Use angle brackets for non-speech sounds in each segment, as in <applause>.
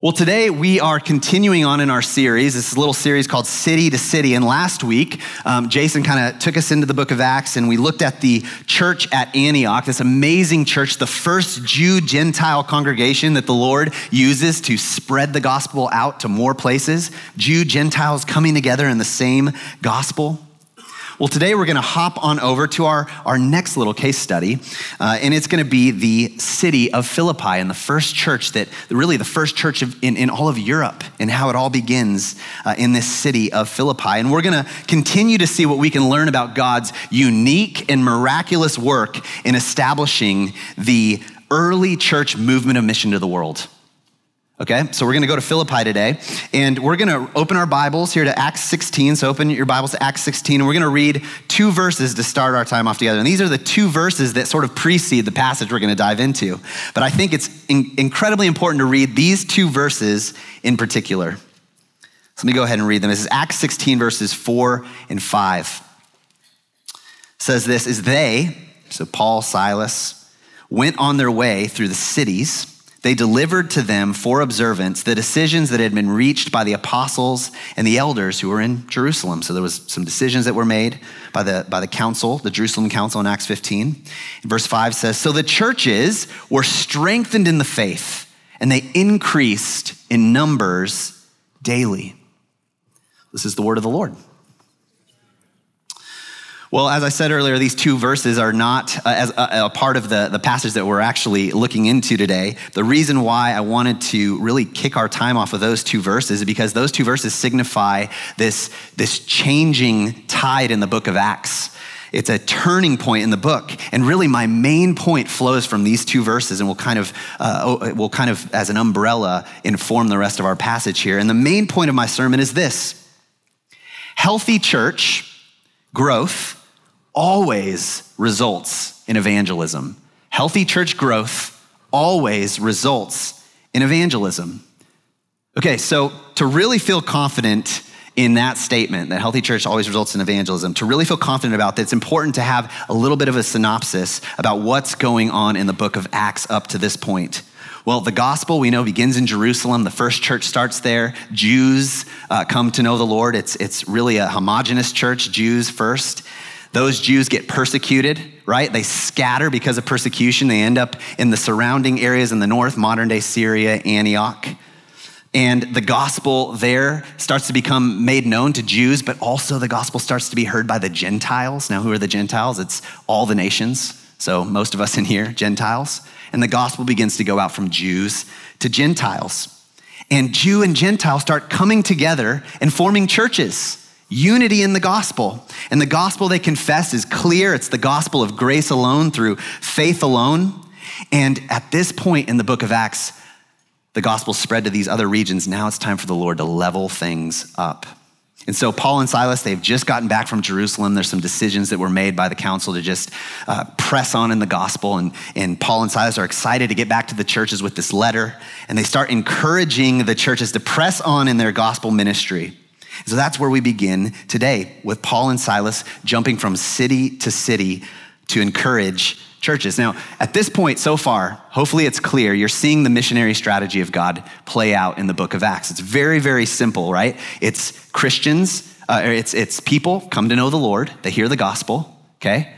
Well, today we are continuing on in our series, this little series called City to City. And last week, um, Jason kind of took us into the book of Acts and we looked at the church at Antioch, this amazing church, the first Jew Gentile congregation that the Lord uses to spread the gospel out to more places. Jew Gentiles coming together in the same gospel. Well, today we're going to hop on over to our, our next little case study, uh, and it's going to be the city of Philippi and the first church that, really, the first church of, in, in all of Europe, and how it all begins uh, in this city of Philippi. And we're going to continue to see what we can learn about God's unique and miraculous work in establishing the early church movement of mission to the world. Okay, so we're going to go to Philippi today, and we're going to open our Bibles here to Acts 16. So open your Bibles to Acts 16, and we're going to read two verses to start our time off together. And these are the two verses that sort of precede the passage we're going to dive into. But I think it's in- incredibly important to read these two verses in particular. So let me go ahead and read them. This is Acts 16, verses 4 and 5. It says this is they, so Paul, Silas, went on their way through the cities they delivered to them for observance the decisions that had been reached by the apostles and the elders who were in Jerusalem. So there was some decisions that were made by the, by the council, the Jerusalem council in Acts 15. Verse 5 says, So the churches were strengthened in the faith, and they increased in numbers daily. This is the word of the Lord. Well, as I said earlier, these two verses are not uh, as a, a, part of the, the passage that we're actually looking into today. The reason why I wanted to really kick our time off of those two verses is because those two verses signify this, this changing tide in the book of Acts. It's a turning point in the book. And really, my main point flows from these two verses and will kind of, uh, will kind of, as an umbrella, inform the rest of our passage here. And the main point of my sermon is this healthy church growth always results in evangelism. Healthy church growth always results in evangelism. Okay, so to really feel confident in that statement that healthy church always results in evangelism, to really feel confident about that, it's important to have a little bit of a synopsis about what's going on in the book of Acts up to this point. Well, the gospel we know begins in Jerusalem. The first church starts there. Jews uh, come to know the Lord. It's, it's really a homogenous church, Jews first. Those Jews get persecuted, right? They scatter because of persecution. They end up in the surrounding areas in the north, modern day Syria, Antioch. And the gospel there starts to become made known to Jews, but also the gospel starts to be heard by the Gentiles. Now, who are the Gentiles? It's all the nations. So, most of us in here, Gentiles. And the gospel begins to go out from Jews to Gentiles. And Jew and Gentile start coming together and forming churches unity in the gospel. And the gospel they confess is clear. It's the gospel of grace alone through faith alone. And at this point in the book of Acts, the gospel spread to these other regions. Now it's time for the Lord to level things up. And so, Paul and Silas, they've just gotten back from Jerusalem. There's some decisions that were made by the council to just uh, press on in the gospel. And, and Paul and Silas are excited to get back to the churches with this letter. And they start encouraging the churches to press on in their gospel ministry. So that's where we begin today with Paul and Silas jumping from city to city to encourage churches. Now, at this point so far, hopefully it's clear, you're seeing the missionary strategy of God play out in the book of Acts. It's very, very simple, right? It's Christians, uh, it's, it's people come to know the Lord, they hear the gospel, okay?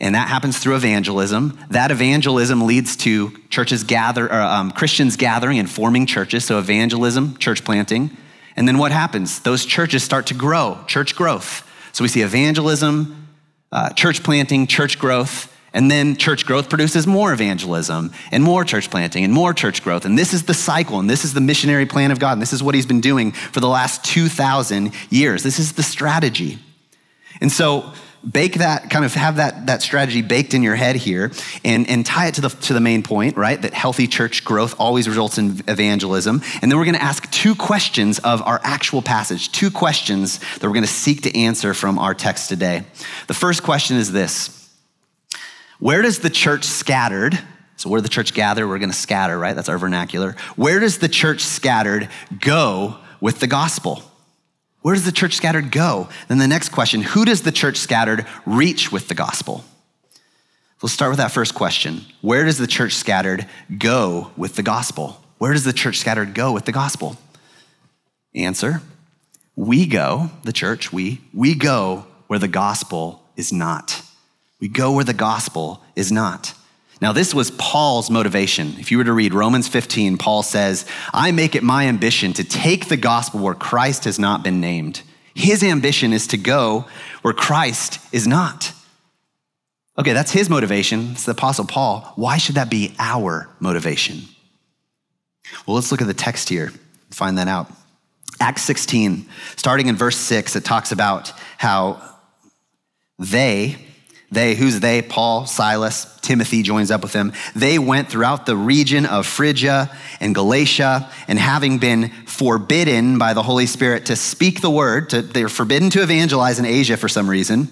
And that happens through evangelism. That evangelism leads to churches gather, or, um, Christians gathering and forming churches. So evangelism, church planting. And then what happens? Those churches start to grow, church growth. So we see evangelism, uh, church planting, church growth, and then church growth produces more evangelism and more church planting and more church growth. And this is the cycle, and this is the missionary plan of God, and this is what He's been doing for the last 2,000 years. This is the strategy. And so bake that, kind of have that, that strategy baked in your head here and, and tie it to the, to the main point, right? That healthy church growth always results in evangelism. And then we're going to ask two questions of our actual passage, two questions that we're going to seek to answer from our text today. The first question is this Where does the church scattered, so where the church gathered, we're going to scatter, right? That's our vernacular. Where does the church scattered go with the gospel? Where does the church scattered go? Then the next question who does the church scattered reach with the gospel? Let's start with that first question. Where does the church scattered go with the gospel? Where does the church scattered go with the gospel? Answer We go, the church, we, we go where the gospel is not. We go where the gospel is not. Now, this was Paul's motivation. If you were to read Romans 15, Paul says, I make it my ambition to take the gospel where Christ has not been named. His ambition is to go where Christ is not. Okay, that's his motivation. It's the Apostle Paul. Why should that be our motivation? Well, let's look at the text here and find that out. Acts 16, starting in verse 6, it talks about how they, they, who's they? Paul, Silas, Timothy joins up with them. They went throughout the region of Phrygia and Galatia, and having been forbidden by the Holy Spirit to speak the word, to, they're forbidden to evangelize in Asia for some reason.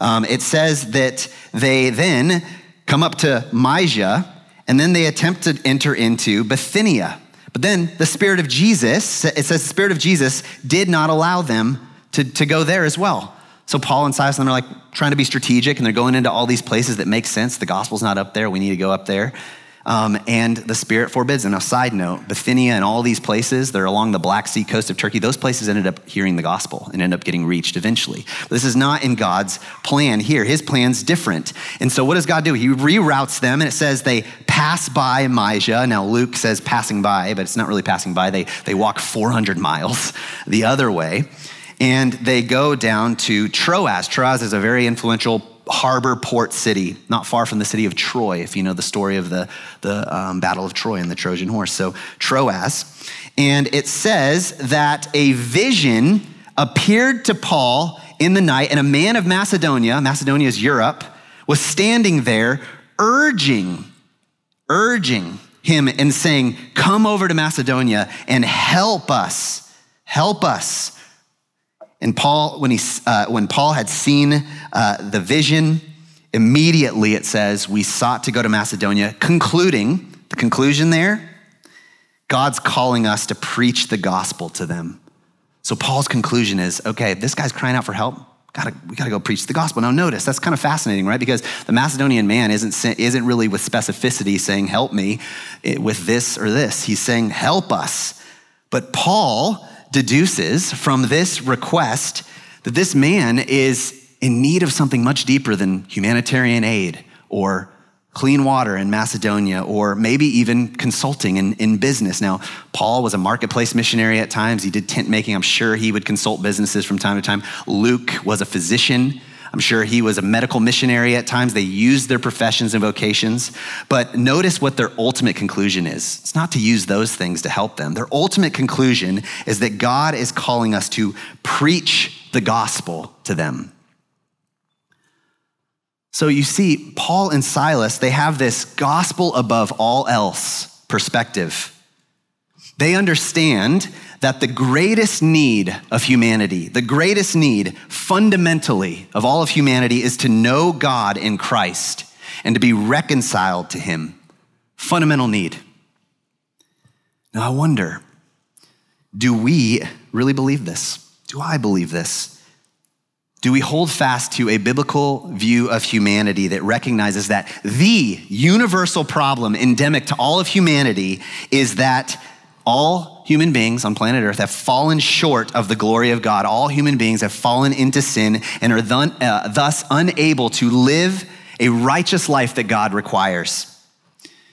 Um, it says that they then come up to Mysia, and then they attempt to enter into Bithynia. But then the Spirit of Jesus, it says the Spirit of Jesus did not allow them to, to go there as well. So Paul and Silas and them are like trying to be strategic and they're going into all these places that make sense. The gospel's not up there. We need to go up there. Um, and the Spirit forbids. And a side note, Bithynia and all these places, they're along the Black Sea coast of Turkey, those places ended up hearing the gospel and ended up getting reached eventually. But this is not in God's plan here. His plan's different. And so what does God do? He reroutes them and it says they pass by Mysia. Now Luke says passing by, but it's not really passing by. They, they walk 400 miles the other way and they go down to Troas. Troas is a very influential harbor port city, not far from the city of Troy, if you know the story of the, the um, Battle of Troy and the Trojan horse. So, Troas. And it says that a vision appeared to Paul in the night, and a man of Macedonia, Macedonia is Europe, was standing there urging, urging him and saying, Come over to Macedonia and help us, help us and Paul, when, he, uh, when Paul had seen uh, the vision, immediately it says, we sought to go to Macedonia, concluding, the conclusion there, God's calling us to preach the gospel to them. So Paul's conclusion is, okay, this guy's crying out for help. Gotta, we gotta go preach the gospel. Now notice, that's kind of fascinating, right? Because the Macedonian man isn't, isn't really with specificity saying, help me eh, with this or this. He's saying, help us. But Paul deduces from this request that this man is in need of something much deeper than humanitarian aid or clean water in Macedonia, or maybe even consulting in, in business. Now, Paul was a marketplace missionary at times. He did tent making. I'm sure he would consult businesses from time to time. Luke was a physician. I'm sure he was a medical missionary at times. They used their professions and vocations. But notice what their ultimate conclusion is. It's not to use those things to help them. Their ultimate conclusion is that God is calling us to preach the gospel to them. So you see, Paul and Silas, they have this gospel above all else perspective. They understand that the greatest need of humanity, the greatest need fundamentally of all of humanity is to know God in Christ and to be reconciled to Him. Fundamental need. Now, I wonder do we really believe this? Do I believe this? Do we hold fast to a biblical view of humanity that recognizes that the universal problem endemic to all of humanity is that all human beings on planet Earth have fallen short of the glory of God. All human beings have fallen into sin and are thun, uh, thus unable to live a righteous life that God requires.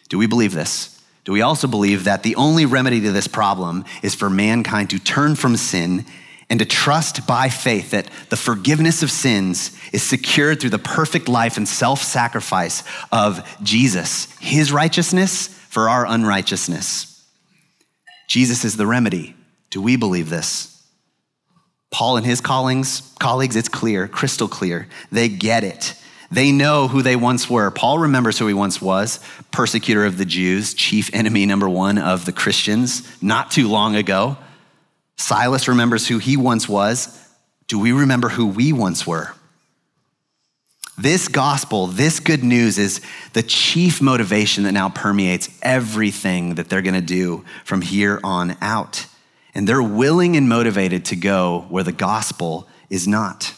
Do we believe this? Do we also believe that the only remedy to this problem is for mankind to turn from sin and to trust by faith that the forgiveness of sins is secured through the perfect life and self sacrifice of Jesus, his righteousness for our unrighteousness? Jesus is the remedy. Do we believe this? Paul and his callings, colleagues, it's clear, crystal clear. They get it. They know who they once were. Paul remembers who he once was persecutor of the Jews, chief enemy number one of the Christians, not too long ago. Silas remembers who he once was. Do we remember who we once were? This gospel, this good news is the chief motivation that now permeates everything that they're going to do from here on out. And they're willing and motivated to go where the gospel is not.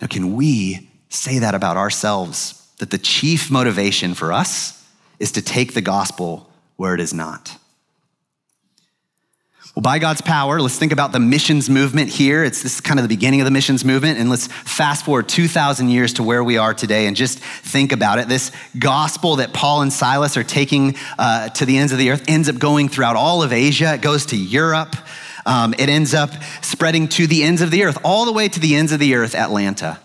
Now, can we say that about ourselves? That the chief motivation for us is to take the gospel where it is not? Well, by God's power, let's think about the missions movement here. It's this kind of the beginning of the missions movement. And let's fast forward 2,000 years to where we are today and just think about it. This gospel that Paul and Silas are taking uh, to the ends of the earth ends up going throughout all of Asia. It goes to Europe. Um, it ends up spreading to the ends of the earth, all the way to the ends of the earth, Atlanta.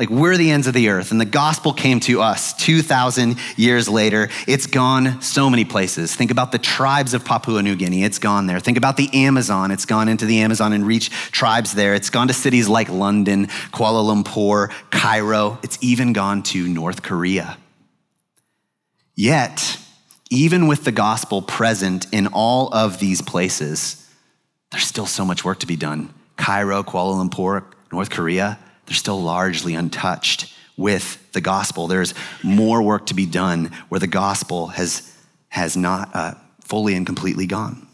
Like we're the ends of the earth, and the gospel came to us 2,000 years later. It's gone so many places. Think about the tribes of Papua New Guinea, it's gone there. Think about the Amazon, it's gone into the Amazon and reached tribes there. It's gone to cities like London, Kuala Lumpur, Cairo. It's even gone to North Korea. Yet, even with the gospel present in all of these places, there's still so much work to be done. Cairo, Kuala Lumpur, North Korea they're still largely untouched with the gospel. There's more work to be done where the gospel has, has not uh, fully and completely gone.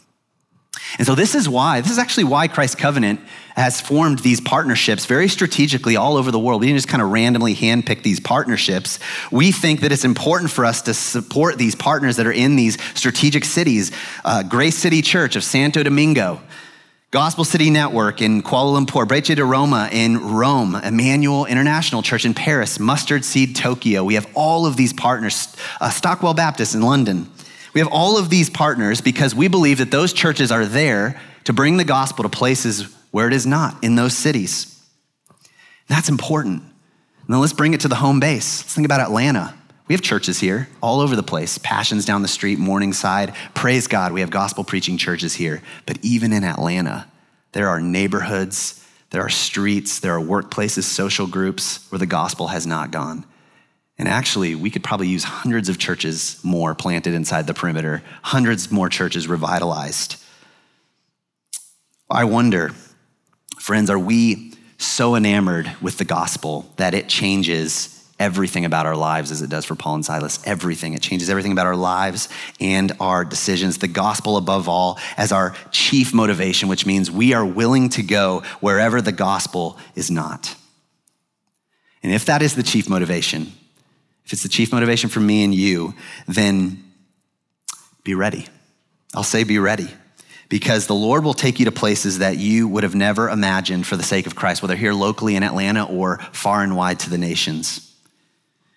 And so, this is why, this is actually why Christ Covenant has formed these partnerships very strategically all over the world. We didn't just kind of randomly handpick these partnerships. We think that it's important for us to support these partners that are in these strategic cities. Uh, Grace City Church of Santo Domingo, Gospel City Network in Kuala Lumpur, Breccia di Roma in Rome, Emmanuel International Church in Paris, Mustard Seed Tokyo. We have all of these partners, uh, Stockwell Baptist in London. We have all of these partners because we believe that those churches are there to bring the gospel to places where it is not, in those cities. That's important. Now let's bring it to the home base. Let's think about Atlanta. We have churches here all over the place. Passions down the street, Morningside. Praise God, we have gospel preaching churches here. But even in Atlanta, there are neighborhoods, there are streets, there are workplaces, social groups where the gospel has not gone. And actually, we could probably use hundreds of churches more planted inside the perimeter, hundreds more churches revitalized. I wonder, friends, are we so enamored with the gospel that it changes everything about our lives as it does for Paul and Silas. Everything. It changes everything about our lives and our decisions. The gospel, above all, as our chief motivation, which means we are willing to go wherever the gospel is not. And if that is the chief motivation, if it's the chief motivation for me and you, then be ready. I'll say be ready because the Lord will take you to places that you would have never imagined for the sake of Christ, whether here locally in Atlanta or far and wide to the nations.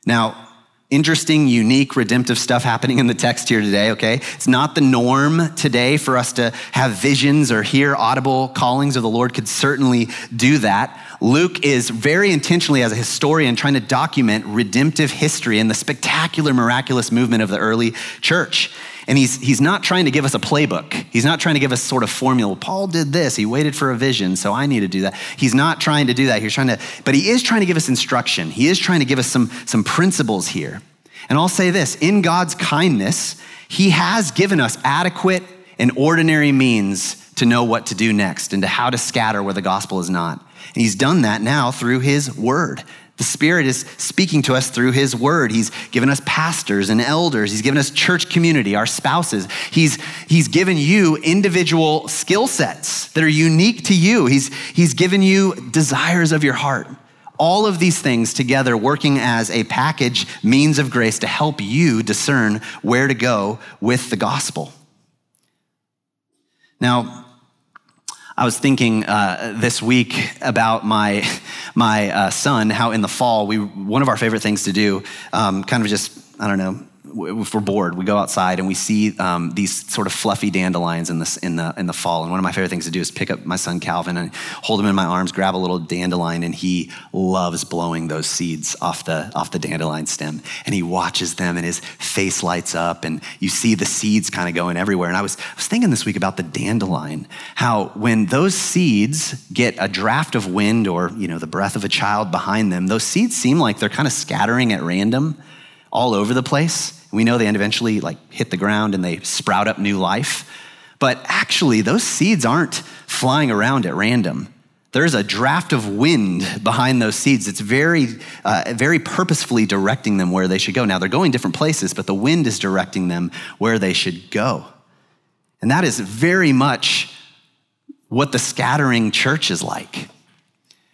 Now, interesting, unique, redemptive stuff happening in the text here today, okay? It's not the norm today for us to have visions or hear audible callings of the Lord, could certainly do that. Luke is very intentionally, as a historian, trying to document redemptive history and the spectacular, miraculous movement of the early church. And he's, he's not trying to give us a playbook. He's not trying to give us sort of formula. Paul did this. He waited for a vision, so I need to do that. He's not trying to do that. He's trying to, but he is trying to give us instruction. He is trying to give us some, some principles here. And I'll say this in God's kindness, he has given us adequate and ordinary means to know what to do next and to how to scatter where the gospel is not. And he's done that now through his word. The Spirit is speaking to us through His Word. He's given us pastors and elders. He's given us church community, our spouses. He's, he's given you individual skill sets that are unique to you. He's, he's given you desires of your heart. All of these things together working as a package means of grace to help you discern where to go with the gospel. Now, I was thinking uh, this week about my my uh, son. How in the fall we one of our favorite things to do, um, kind of just I don't know if we're bored, we go outside and we see um, these sort of fluffy dandelions in the, in, the, in the fall. And one of my favorite things to do is pick up my son Calvin and hold him in my arms, grab a little dandelion, and he loves blowing those seeds off the, off the dandelion stem. And he watches them and his face lights up and you see the seeds kind of going everywhere. And I was, I was thinking this week about the dandelion, how when those seeds get a draft of wind or, you know, the breath of a child behind them, those seeds seem like they're kind of scattering at random all over the place. We know they eventually like hit the ground and they sprout up new life. But actually, those seeds aren't flying around at random. There's a draft of wind behind those seeds. It's very, uh, very purposefully directing them where they should go. Now, they're going different places, but the wind is directing them where they should go. And that is very much what the scattering church is like.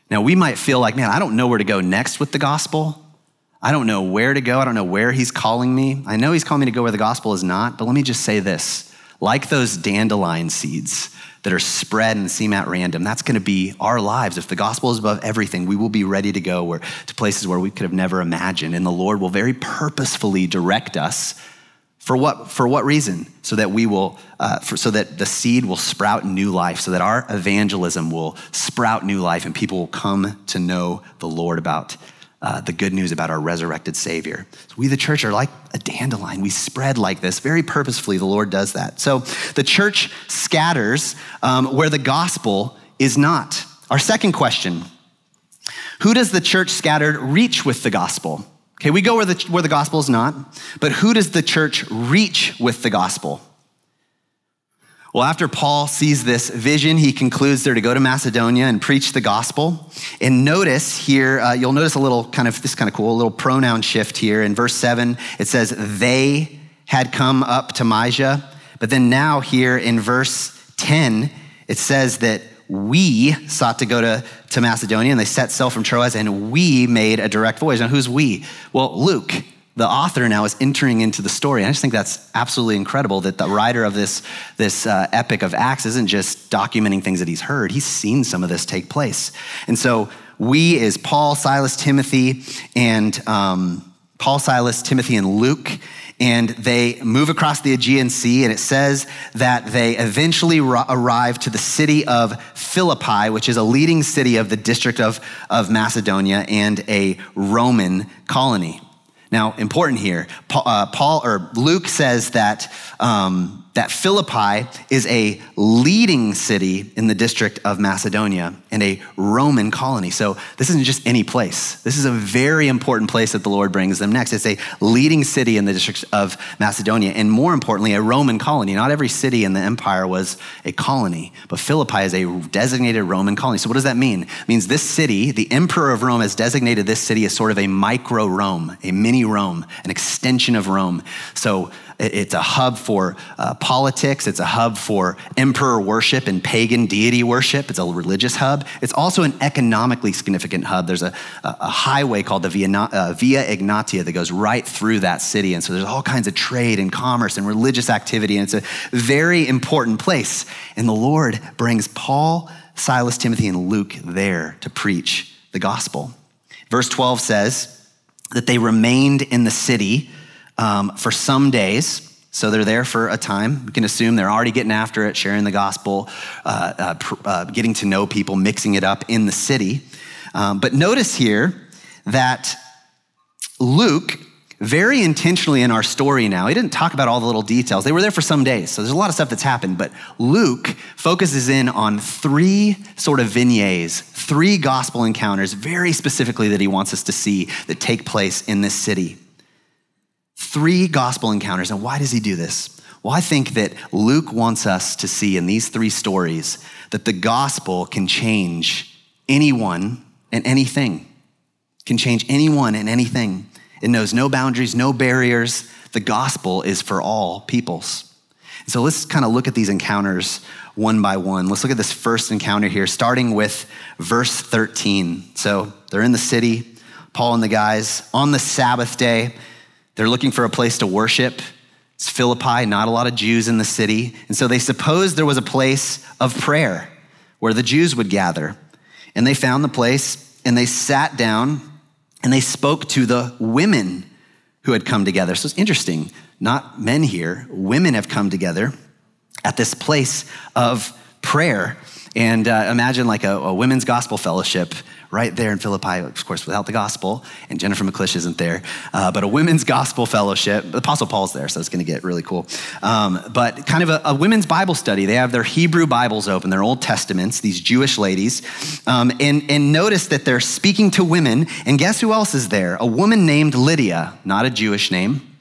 Now, we might feel like, man, I don't know where to go next with the gospel. I don't know where to go. I don't know where he's calling me. I know he's calling me to go where the gospel is not, but let me just say this like those dandelion seeds that are spread and seem at random, that's going to be our lives. If the gospel is above everything, we will be ready to go where, to places where we could have never imagined. And the Lord will very purposefully direct us. For what, for what reason? So that we will, uh, for, so that the seed will sprout new life, so that our evangelism will sprout new life and people will come to know the Lord about uh, the good news about our resurrected Savior. So we, the church, are like a dandelion. We spread like this very purposefully. The Lord does that. So the church scatters um, where the gospel is not. Our second question Who does the church scattered reach with the gospel? Okay, we go where the, where the gospel is not, but who does the church reach with the gospel? Well, after Paul sees this vision, he concludes there to go to Macedonia and preach the gospel. And notice here, uh, you'll notice a little kind of, this kind of cool, a little pronoun shift here. In verse 7, it says, they had come up to Mysia. But then now here in verse 10, it says that we sought to go to, to Macedonia and they set sail from Troas and we made a direct voyage. Now, who's we? Well, Luke the author now is entering into the story. And I just think that's absolutely incredible that the writer of this, this uh, epic of Acts isn't just documenting things that he's heard, he's seen some of this take place. And so we, is Paul, Silas, Timothy, and um, Paul, Silas, Timothy, and Luke. And they move across the Aegean Sea, and it says that they eventually arrive to the city of Philippi, which is a leading city of the district of, of Macedonia and a Roman colony. Now, important here, Paul, uh, Paul or Luke says that um, that Philippi is a leading city in the district of Macedonia and a Roman colony. So this isn't just any place. This is a very important place that the Lord brings them next. It's a leading city in the district of Macedonia, and more importantly, a Roman colony. Not every city in the empire was a colony, but Philippi is a designated Roman colony. So what does that mean? It means this city, the emperor of Rome has designated this city as sort of a micro Rome, a mini Rome, an extension of Rome. So it's a hub for uh, politics. It's a hub for emperor worship and pagan deity worship. It's a religious hub. It's also an economically significant hub. There's a, a highway called the Via, uh, Via Egnatia that goes right through that city. And so there's all kinds of trade and commerce and religious activity. And it's a very important place. And the Lord brings Paul, Silas, Timothy, and Luke there to preach the gospel. Verse 12 says that they remained in the city um, for some days. So they're there for a time. We can assume they're already getting after it, sharing the gospel, uh, uh, pr- uh, getting to know people, mixing it up in the city. Um, but notice here that Luke, very intentionally in our story now, he didn't talk about all the little details. They were there for some days, so there's a lot of stuff that's happened. But Luke focuses in on three sort of vignettes, three gospel encounters, very specifically that he wants us to see that take place in this city. Three gospel encounters. And why does he do this? Well, I think that Luke wants us to see in these three stories that the gospel can change anyone and anything, can change anyone and anything. It knows no boundaries, no barriers. The gospel is for all peoples. So let's kind of look at these encounters one by one. Let's look at this first encounter here, starting with verse 13. So they're in the city, Paul and the guys, on the Sabbath day. They're looking for a place to worship. It's Philippi, not a lot of Jews in the city. And so they supposed there was a place of prayer where the Jews would gather. And they found the place and they sat down and they spoke to the women who had come together. So it's interesting. Not men here, women have come together at this place of prayer. And uh, imagine like a, a women's gospel fellowship right there in Philippi, of course, without the gospel, and Jennifer McClish isn't there, uh, but a women's gospel fellowship. The Apostle Paul's there, so it's going to get really cool. Um, but kind of a, a, women's Bible study. They have their Hebrew Bibles open, their Old Testaments, these Jewish ladies. Um, and, and notice that they're speaking to women, and guess who else is there? A woman named Lydia, not a Jewish name.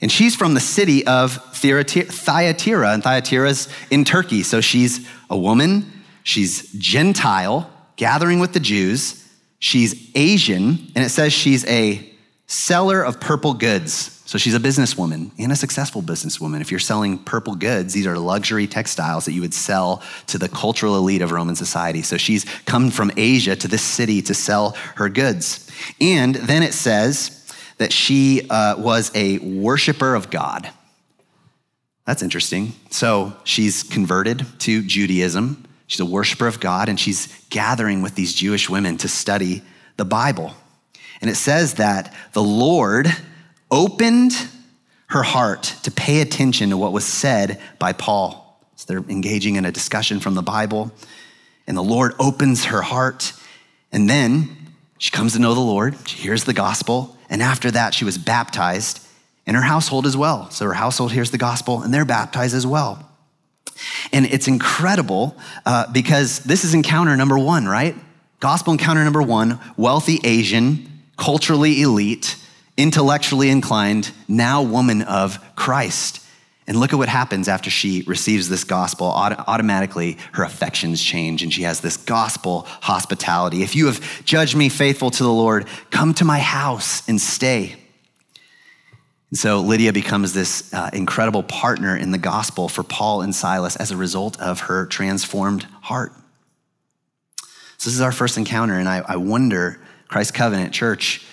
And she's from the city of Thyatira, and Thyatira's in Turkey. So she's a woman, she's Gentile, gathering with the Jews. She's Asian, and it says she's a seller of purple goods. So she's a businesswoman and a successful businesswoman. If you're selling purple goods, these are luxury textiles that you would sell to the cultural elite of Roman society. So she's come from Asia to this city to sell her goods. And then it says that she uh, was a worshiper of God. That's interesting. So she's converted to Judaism. She's a worshiper of God, and she's gathering with these Jewish women to study the Bible. And it says that the Lord opened her heart to pay attention to what was said by Paul. So they're engaging in a discussion from the Bible, and the Lord opens her heart. And then she comes to know the Lord, she hears the gospel, and after that, she was baptized in her household as well. So her household hears the gospel, and they're baptized as well. And it's incredible uh, because this is encounter number one, right? Gospel encounter number one wealthy Asian, culturally elite, intellectually inclined, now woman of Christ. And look at what happens after she receives this gospel. automatically, her affections change and she has this gospel hospitality. If you have judged me faithful to the Lord, come to my house and stay. So Lydia becomes this uh, incredible partner in the gospel for Paul and Silas as a result of her transformed heart. So this is our first encounter, and I, I wonder, Christ Covenant Church,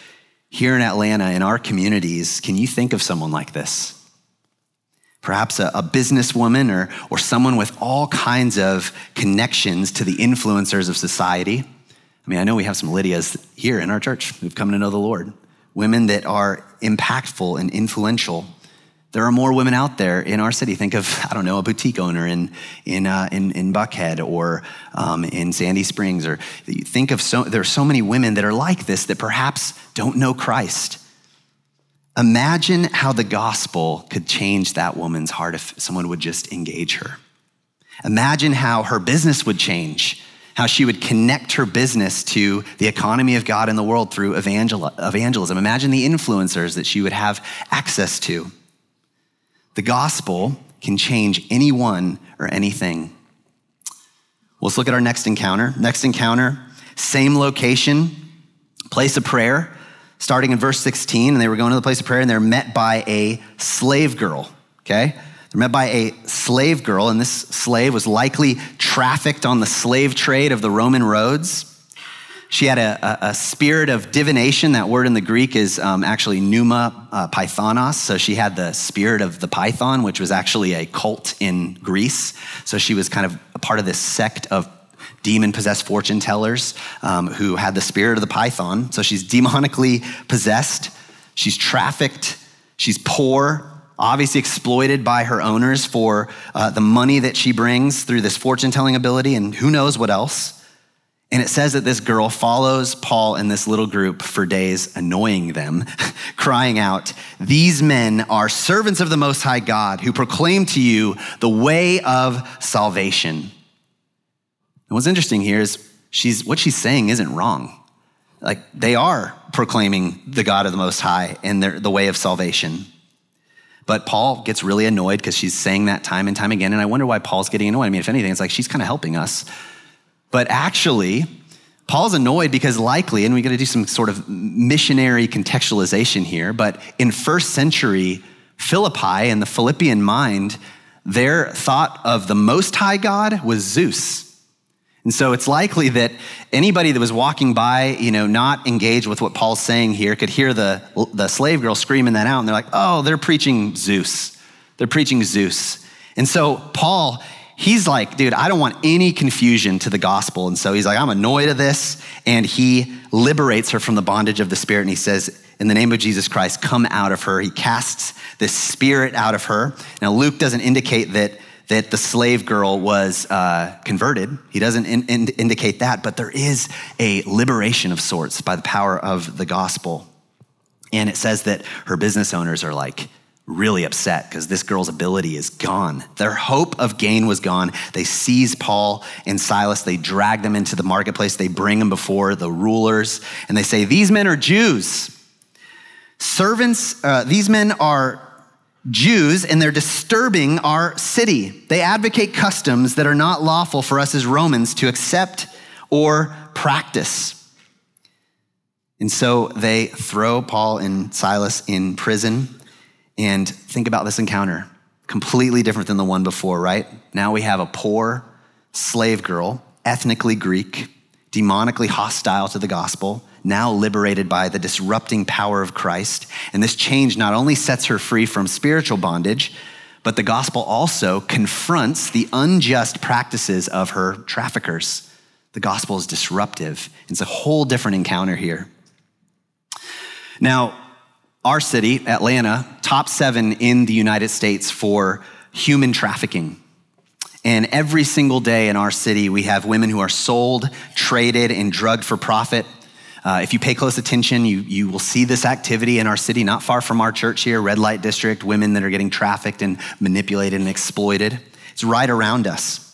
here in Atlanta, in our communities, can you think of someone like this? Perhaps a, a businesswoman or, or someone with all kinds of connections to the influencers of society. I mean, I know we have some Lydias here in our church who've come to know the Lord women that are impactful and influential. There are more women out there in our city. Think of, I don't know, a boutique owner in, in, uh, in, in, Buckhead or um, in Sandy Springs. Or think of so, there are so many women that are like this that perhaps don't know Christ. Imagine how the gospel could change that woman's heart if someone would just engage her. Imagine how her business would change how she would connect her business to the economy of God in the world through evangel- evangelism. Imagine the influencers that she would have access to. The gospel can change anyone or anything. Well, let's look at our next encounter. Next encounter, same location, place of prayer, starting in verse 16. And they were going to the place of prayer and they're met by a slave girl, okay? They're met by a slave girl, and this slave was likely trafficked on the slave trade of the Roman roads. She had a, a, a spirit of divination. That word in the Greek is um, actually pneuma uh, pythonos. So she had the spirit of the python, which was actually a cult in Greece. So she was kind of a part of this sect of demon possessed fortune tellers um, who had the spirit of the python. So she's demonically possessed. She's trafficked. She's poor obviously exploited by her owners for uh, the money that she brings through this fortune telling ability and who knows what else. And it says that this girl follows Paul and this little group for days, annoying them, <laughs> crying out, These men are servants of the Most High God who proclaim to you the way of salvation. And what's interesting here is she's, what she's saying isn't wrong. Like they are proclaiming the God of the Most High and the way of salvation. But Paul gets really annoyed because she's saying that time and time again. And I wonder why Paul's getting annoyed. I mean, if anything, it's like she's kind of helping us. But actually, Paul's annoyed because likely, and we got to do some sort of missionary contextualization here, but in first century Philippi and the Philippian mind, their thought of the Most High God was Zeus. And so it's likely that anybody that was walking by, you know, not engaged with what Paul's saying here, could hear the, the slave girl screaming that out. And they're like, oh, they're preaching Zeus. They're preaching Zeus. And so Paul, he's like, dude, I don't want any confusion to the gospel. And so he's like, I'm annoyed at this. And he liberates her from the bondage of the spirit. And he says, in the name of Jesus Christ, come out of her. He casts this spirit out of her. Now, Luke doesn't indicate that that the slave girl was uh, converted. He doesn't in, in, indicate that, but there is a liberation of sorts by the power of the gospel. And it says that her business owners are like really upset because this girl's ability is gone. Their hope of gain was gone. They seize Paul and Silas, they drag them into the marketplace, they bring them before the rulers, and they say, These men are Jews. Servants, uh, these men are Jews and they're disturbing our city. They advocate customs that are not lawful for us as Romans to accept or practice. And so they throw Paul and Silas in prison. And think about this encounter completely different than the one before, right? Now we have a poor slave girl, ethnically Greek, demonically hostile to the gospel, now liberated by the disrupting power of Christ. And this change not only sets her free from spiritual bondage, but the gospel also confronts the unjust practices of her traffickers. The gospel is disruptive. It's a whole different encounter here. Now, our city, Atlanta, top seven in the United States for human trafficking. And every single day in our city, we have women who are sold, traded, and drugged for profit. Uh, if you pay close attention, you, you will see this activity in our city, not far from our church here, Red Light District, women that are getting trafficked and manipulated and exploited. It's right around us.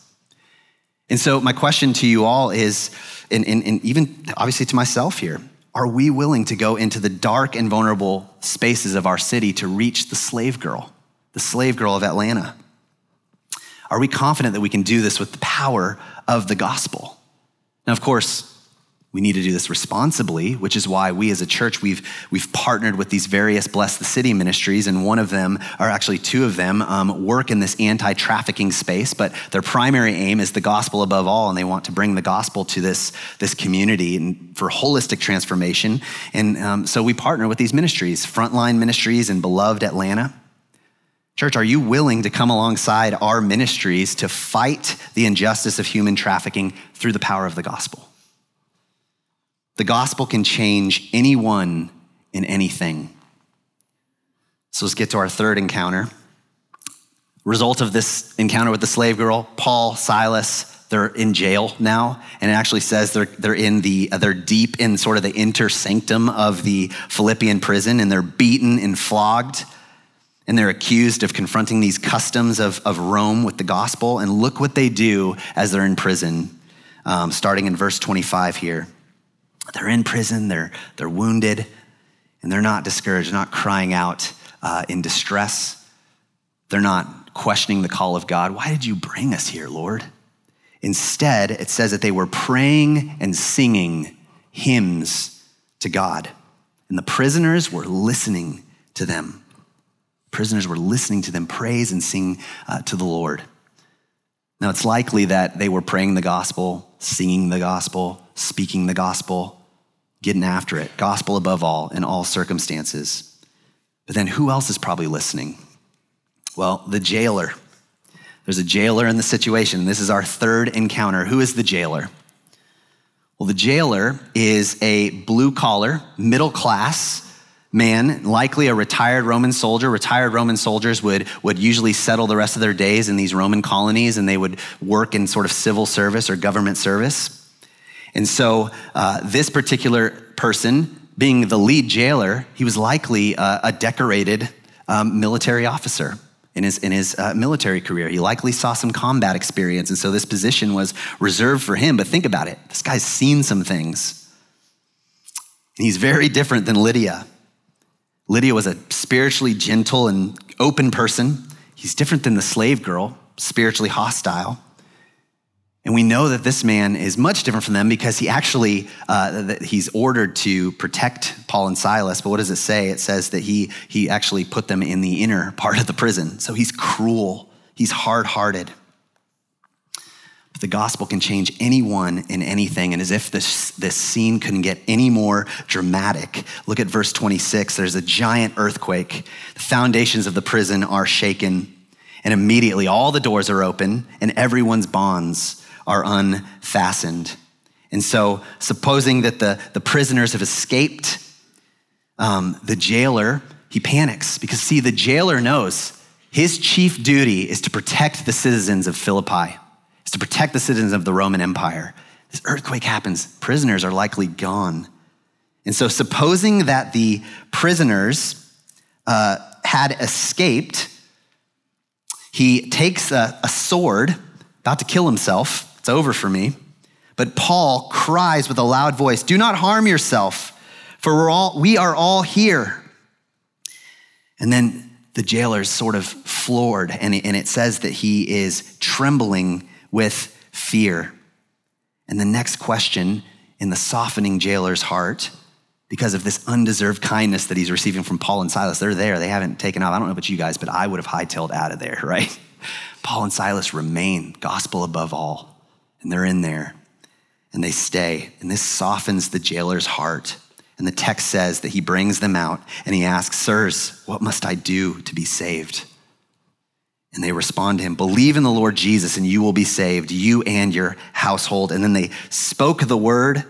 And so, my question to you all is, and, and, and even obviously to myself here, are we willing to go into the dark and vulnerable spaces of our city to reach the slave girl, the slave girl of Atlanta? Are we confident that we can do this with the power of the gospel? Now, of course, we need to do this responsibly, which is why we as a church, we've, we've partnered with these various Bless the City ministries, and one of them, or actually two of them, um, work in this anti trafficking space, but their primary aim is the gospel above all, and they want to bring the gospel to this, this community and for holistic transformation. And um, so we partner with these ministries, Frontline Ministries and Beloved Atlanta. Church, are you willing to come alongside our ministries to fight the injustice of human trafficking through the power of the gospel? The gospel can change anyone in anything. So let's get to our third encounter. Result of this encounter with the slave girl, Paul, Silas, they're in jail now, and it actually says they're, they're in the uh, they're deep in sort of the inter sanctum of the Philippian prison, and they're beaten and flogged and they're accused of confronting these customs of, of Rome with the gospel. And look what they do as they're in prison, um, starting in verse 25 here. They're in prison, they're, they're wounded, and they're not discouraged, not crying out uh, in distress. They're not questioning the call of God. Why did you bring us here, Lord? Instead, it says that they were praying and singing hymns to God, and the prisoners were listening to them prisoners were listening to them praise and sing uh, to the Lord. Now, it's likely that they were praying the gospel, singing the gospel, speaking the gospel, getting after it, gospel above all, in all circumstances. But then who else is probably listening? Well, the jailer. There's a jailer in the situation. This is our third encounter. Who is the jailer? Well, the jailer is a blue collar, middle class man, likely a retired Roman soldier. Retired Roman soldiers would, would usually settle the rest of their days in these Roman colonies and they would work in sort of civil service or government service. And so, uh, this particular person, being the lead jailer, he was likely uh, a decorated um, military officer in his, in his uh, military career. He likely saw some combat experience, and so this position was reserved for him. But think about it this guy's seen some things. He's very different than Lydia. Lydia was a spiritually gentle and open person. He's different than the slave girl, spiritually hostile. And we know that this man is much different from them because he actually, uh, he's ordered to protect Paul and Silas. But what does it say? It says that he, he actually put them in the inner part of the prison. So he's cruel, he's hard hearted. But the gospel can change anyone in anything. And as if this, this scene couldn't get any more dramatic, look at verse 26. There's a giant earthquake. The foundations of the prison are shaken. And immediately all the doors are open and everyone's bonds are unfastened. And so, supposing that the, the prisoners have escaped, um, the jailer, he panics because, see, the jailer knows his chief duty is to protect the citizens of Philippi is to protect the citizens of the Roman Empire. This earthquake happens, prisoners are likely gone. And so, supposing that the prisoners uh, had escaped, he takes a, a sword, about to kill himself. It's over for me. But Paul cries with a loud voice, Do not harm yourself, for we're all, we are all here. And then the jailer's sort of floored, and it, and it says that he is trembling with fear. And the next question in the softening jailer's heart, because of this undeserved kindness that he's receiving from Paul and Silas, they're there. They haven't taken off. I don't know about you guys, but I would have hightailed out of there, <laughs> right? Paul and Silas remain, gospel above all. And they're in there and they stay. And this softens the jailer's heart. And the text says that he brings them out and he asks, Sirs, what must I do to be saved? And they respond to him, Believe in the Lord Jesus, and you will be saved, you and your household. And then they spoke the word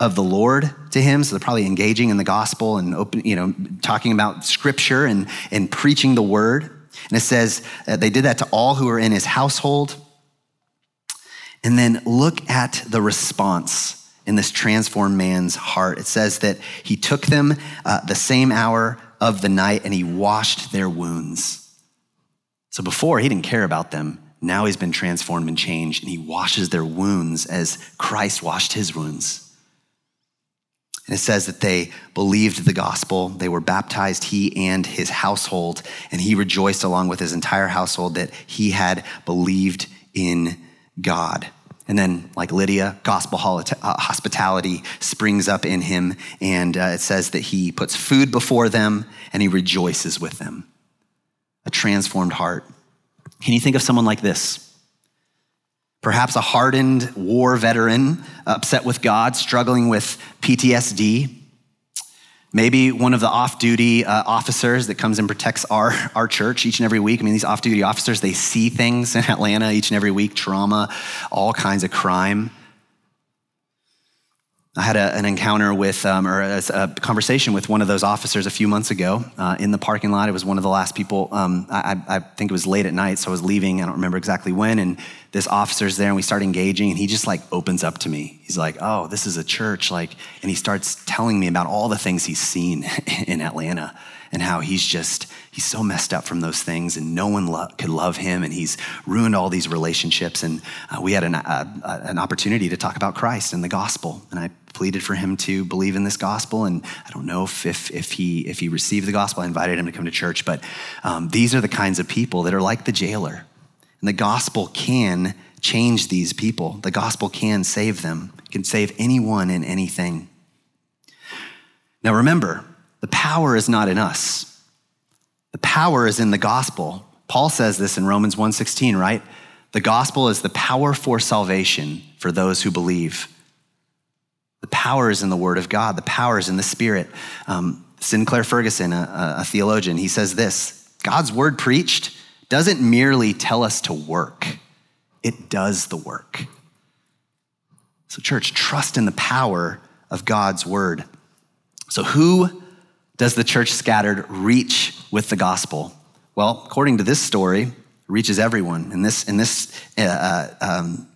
of the Lord to him. So they're probably engaging in the gospel and open, you know, talking about scripture and, and preaching the word. And it says uh, they did that to all who were in his household. And then look at the response in this transformed man's heart. It says that he took them uh, the same hour of the night and he washed their wounds. So before, he didn't care about them. Now he's been transformed and changed, and he washes their wounds as Christ washed his wounds. And it says that they believed the gospel. They were baptized, he and his household, and he rejoiced along with his entire household that he had believed in God. And then, like Lydia, gospel uh, hospitality springs up in him, and uh, it says that he puts food before them and he rejoices with them. A transformed heart. Can you think of someone like this? Perhaps a hardened war veteran, upset with God, struggling with PTSD. Maybe one of the off duty uh, officers that comes and protects our, our church each and every week. I mean, these off duty officers, they see things in Atlanta each and every week trauma, all kinds of crime. I had a, an encounter with, um, or a, a, conversation with one of those officers a few months ago uh, in the parking lot. It was one of the last people, um, I, I, think it was late at night, so I was leaving. I don't remember exactly when. And this officer's there, and we start engaging, and he just like opens up to me. He's like, Oh, this is a church. Like, and he starts telling me about all the things he's seen <laughs> in Atlanta and how he's just he's so messed up from those things and no one lo- could love him and he's ruined all these relationships. And uh, we had an, uh, uh, an opportunity to talk about christ and the gospel and i pleaded for him to believe in this gospel and i don't know if, if, if he if he received the gospel. I invited him to come to church but um, these are the kinds of people that are like the jailer. And the gospel can change these people. The gospel can save them it can save anyone and anything. Now remember the power is not in us. The power is in the gospel. Paul says this in Romans 1:16, right? The gospel is the power for salvation for those who believe. The power is in the word of God. The power is in the spirit. Um, Sinclair Ferguson, a, a theologian, he says this God's word preached doesn't merely tell us to work, it does the work. So, church, trust in the power of God's word. So, who does the church scattered reach with the gospel? Well, according to this story, reaches everyone. In this, in this uh, uh, um,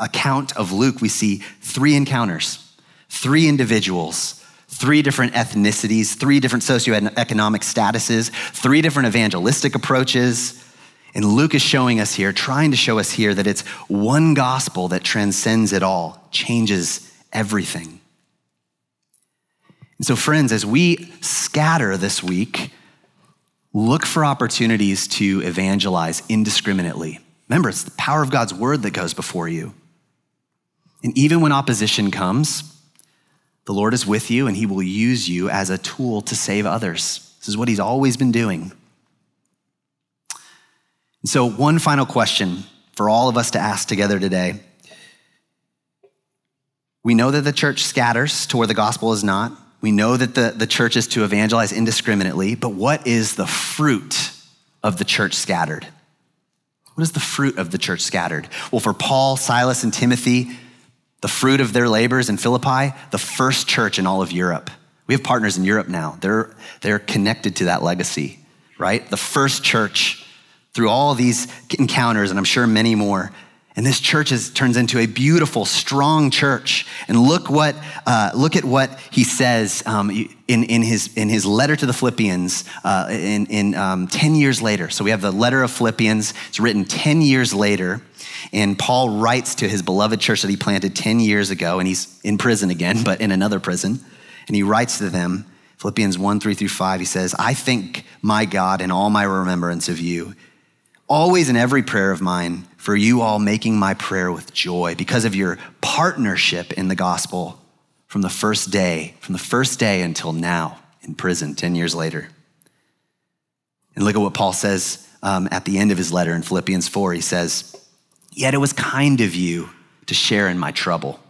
account of Luke, we see three encounters, three individuals, three different ethnicities, three different socioeconomic statuses, three different evangelistic approaches. And Luke is showing us here, trying to show us here, that it's one gospel that transcends it all, changes everything. And so, friends, as we scatter this week, look for opportunities to evangelize indiscriminately. Remember, it's the power of God's word that goes before you. And even when opposition comes, the Lord is with you and he will use you as a tool to save others. This is what he's always been doing. And so, one final question for all of us to ask together today. We know that the church scatters to where the gospel is not. We know that the, the church is to evangelize indiscriminately, but what is the fruit of the church scattered? What is the fruit of the church scattered? Well, for Paul, Silas, and Timothy, the fruit of their labors in Philippi, the first church in all of Europe. We have partners in Europe now. They're, they're connected to that legacy, right? The first church through all these encounters, and I'm sure many more, and this church is, turns into a beautiful, strong church. And look what, uh, look at what he says um, in, in, his, in his letter to the Philippians uh, in, in um, 10 years later. So we have the letter of Philippians. It's written 10 years later. And Paul writes to his beloved church that he planted 10 years ago. And he's in prison again, <laughs> but in another prison. And he writes to them, Philippians 1 3 through 5. He says, I thank my God in all my remembrance of you, always in every prayer of mine for you all making my prayer with joy because of your partnership in the gospel from the first day, from the first day until now in prison 10 years later. And look at what Paul says um, at the end of his letter in Philippians 4. He says, Yet it was kind of you to share in my trouble.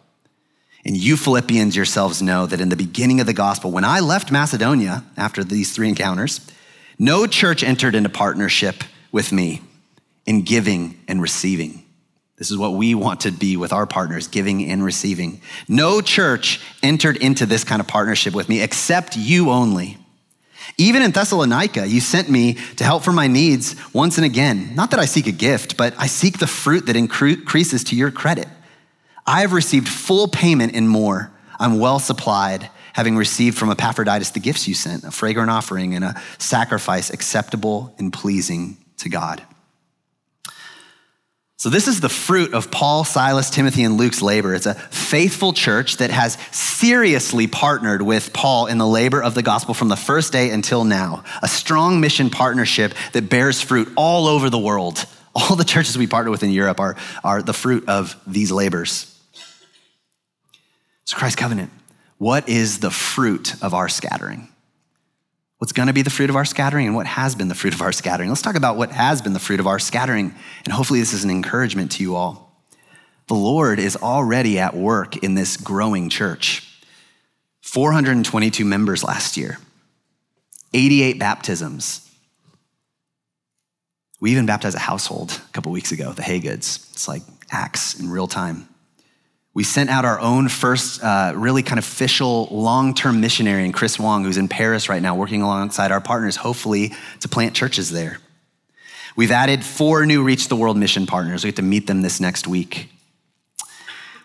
And you Philippians yourselves know that in the beginning of the gospel, when I left Macedonia after these three encounters, no church entered into partnership with me in giving and receiving. This is what we want to be with our partners, giving and receiving. No church entered into this kind of partnership with me except you only. Even in Thessalonica, you sent me to help for my needs once and again. Not that I seek a gift, but I seek the fruit that increases to your credit. I have received full payment and more. I'm well supplied, having received from Epaphroditus the gifts you sent, a fragrant offering and a sacrifice acceptable and pleasing to God. So, this is the fruit of Paul, Silas, Timothy, and Luke's labor. It's a faithful church that has seriously partnered with Paul in the labor of the gospel from the first day until now. A strong mission partnership that bears fruit all over the world. <laughs> All the churches we partner with in Europe are, are the fruit of these labors. So, Christ's Covenant, what is the fruit of our scattering? What's going to be the fruit of our scattering and what has been the fruit of our scattering. Let's talk about what has been the fruit of our scattering, and hopefully, this is an encouragement to you all. The Lord is already at work in this growing church. 422 members last year, 88 baptisms. We even baptized a household a couple weeks ago, the Haygoods. It's like Acts in real time. We sent out our own first, uh, really kind of official long term missionary in Chris Wong, who's in Paris right now, working alongside our partners, hopefully to plant churches there. We've added four new Reach the World mission partners. We get to meet them this next week.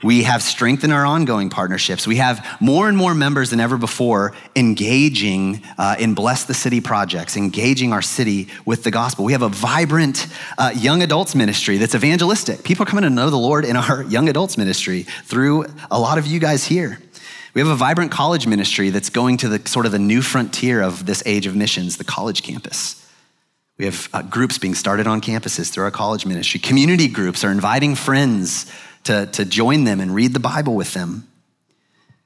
We have strengthened our ongoing partnerships. We have more and more members than ever before engaging uh, in Bless the City projects, engaging our city with the gospel. We have a vibrant uh, young adults ministry that's evangelistic. People are coming to know the Lord in our young adults ministry through a lot of you guys here. We have a vibrant college ministry that's going to the sort of the new frontier of this age of missions, the college campus. We have uh, groups being started on campuses through our college ministry. Community groups are inviting friends to, to join them and read the Bible with them.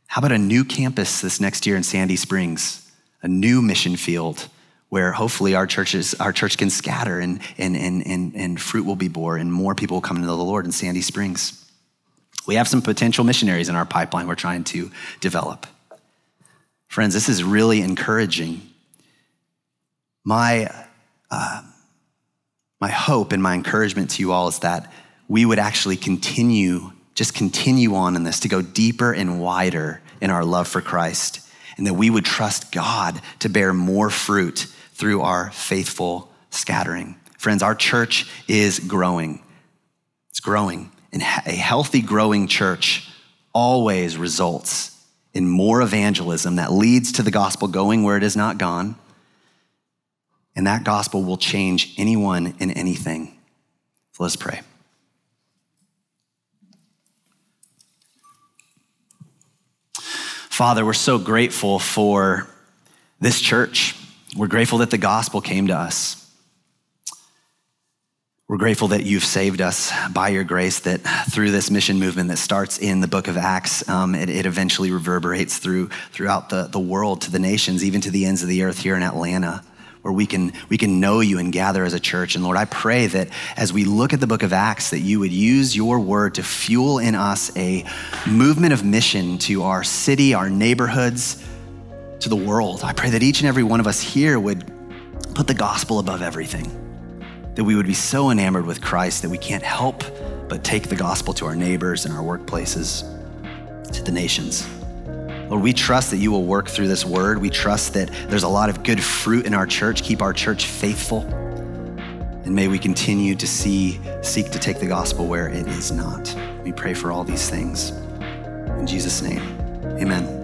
How about a new campus this next year in Sandy Springs, a new mission field where hopefully our churches, our church can scatter and, and, and, and, and fruit will be born and more people will come to the Lord in Sandy Springs. We have some potential missionaries in our pipeline we're trying to develop. Friends, this is really encouraging. My, uh, my hope and my encouragement to you all is that we would actually continue, just continue on in this, to go deeper and wider in our love for Christ, and that we would trust God to bear more fruit through our faithful scattering. Friends, our church is growing. It's growing. And a healthy, growing church always results in more evangelism that leads to the gospel going where it is not gone. And that gospel will change anyone and anything. So let's pray. Father, we're so grateful for this church. We're grateful that the gospel came to us. We're grateful that you've saved us by your grace, that through this mission movement that starts in the book of Acts, um, it, it, eventually reverberates through, throughout the, the world, to the nations, even to the ends of the earth here in Atlanta where we can, we can know you and gather as a church. And Lord, I pray that as we look at the book of Acts, that you would use your word to fuel in us a movement of mission to our city, our neighborhoods, to the world. I pray that each and every one of us here would put the gospel above everything, that we would be so enamored with Christ that we can't help but take the gospel to our neighbors and our workplaces, to the nations. Lord, we trust that you will work through this word. We trust that there's a lot of good fruit in our church. Keep our church faithful. And may we continue to see, seek to take the gospel where it is not. We pray for all these things. In Jesus' name, amen.